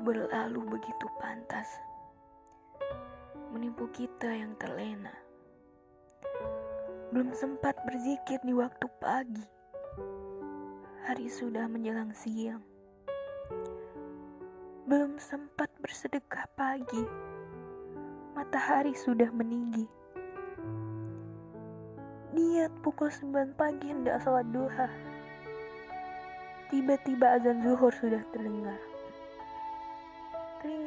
berlalu begitu pantas, menipu kita yang terlena. Belum sempat berzikir di waktu pagi, hari sudah menjelang siang. Belum sempat bersedekah pagi, matahari sudah meninggi. Niat pukul 9 pagi hendak sholat duha. Tiba-tiba azan zuhur sudah terdengar.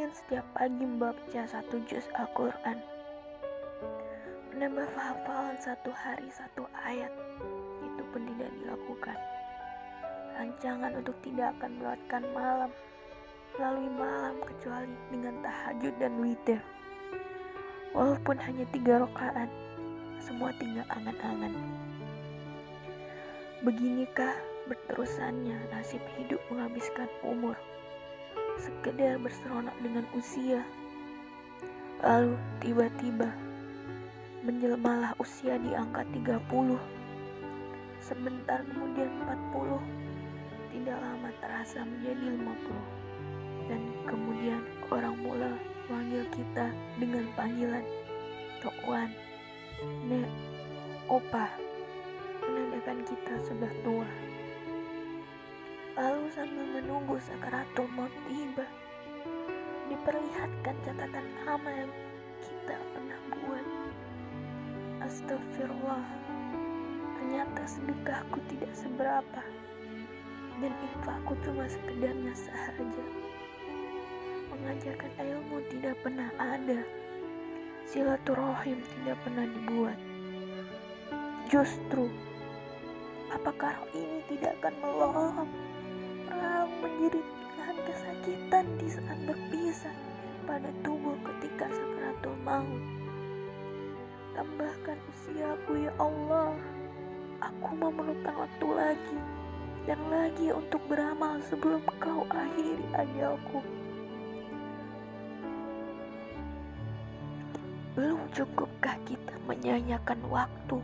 Teringin setiap pagi membaca satu juz Al-Quran. Menambah hafalan satu hari satu ayat. Itu pun tidak dilakukan. Rancangan untuk tidak akan melewatkan malam. Melalui malam kecuali dengan tahajud dan witir. Walaupun hanya tiga rakaat semua tinggal angan-angan. Beginikah berterusannya nasib hidup menghabiskan umur, sekedar berseronok dengan usia. Lalu tiba-tiba menjelmalah usia di angka 30. Sebentar kemudian 40. Tidak lama terasa menjadi 50. Dan kemudian orang mula memanggil kita dengan panggilan Tokwan. Nek, opa, menandakan kita sudah tua. Lalu sambil menunggu sakaratul maut tiba, diperlihatkan catatan amal yang kita pernah buat. Astagfirullah, ternyata sedekahku tidak seberapa dan infakku cuma sekedarnya saja. Mengajarkan ilmu tidak pernah ada silaturahim tidak pernah dibuat. Justru, apakah ini tidak akan melolong perang menjeritkan kesakitan di saat berpisah pada tubuh ketika sakaratul maut? Tambahkan usiaku ya Allah. Aku memerlukan waktu lagi dan lagi untuk beramal sebelum kau akhiri ajalku. Belum cukupkah kita menyanyikan waktu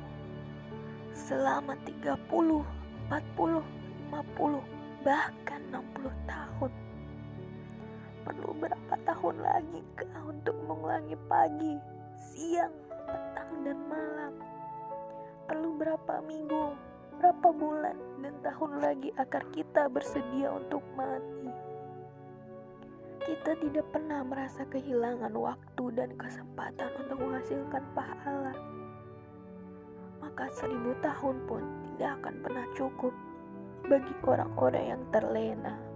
selama 30, 40, 50, bahkan 60 tahun? Perlu berapa tahun lagi kah untuk mengulangi pagi, siang, petang, dan malam? Perlu berapa minggu, berapa bulan, dan tahun lagi agar kita bersedia untuk mati? kita tidak pernah merasa kehilangan waktu dan kesempatan untuk menghasilkan pahala, maka seribu tahun pun tidak akan pernah cukup bagi orang-orang yang terlena.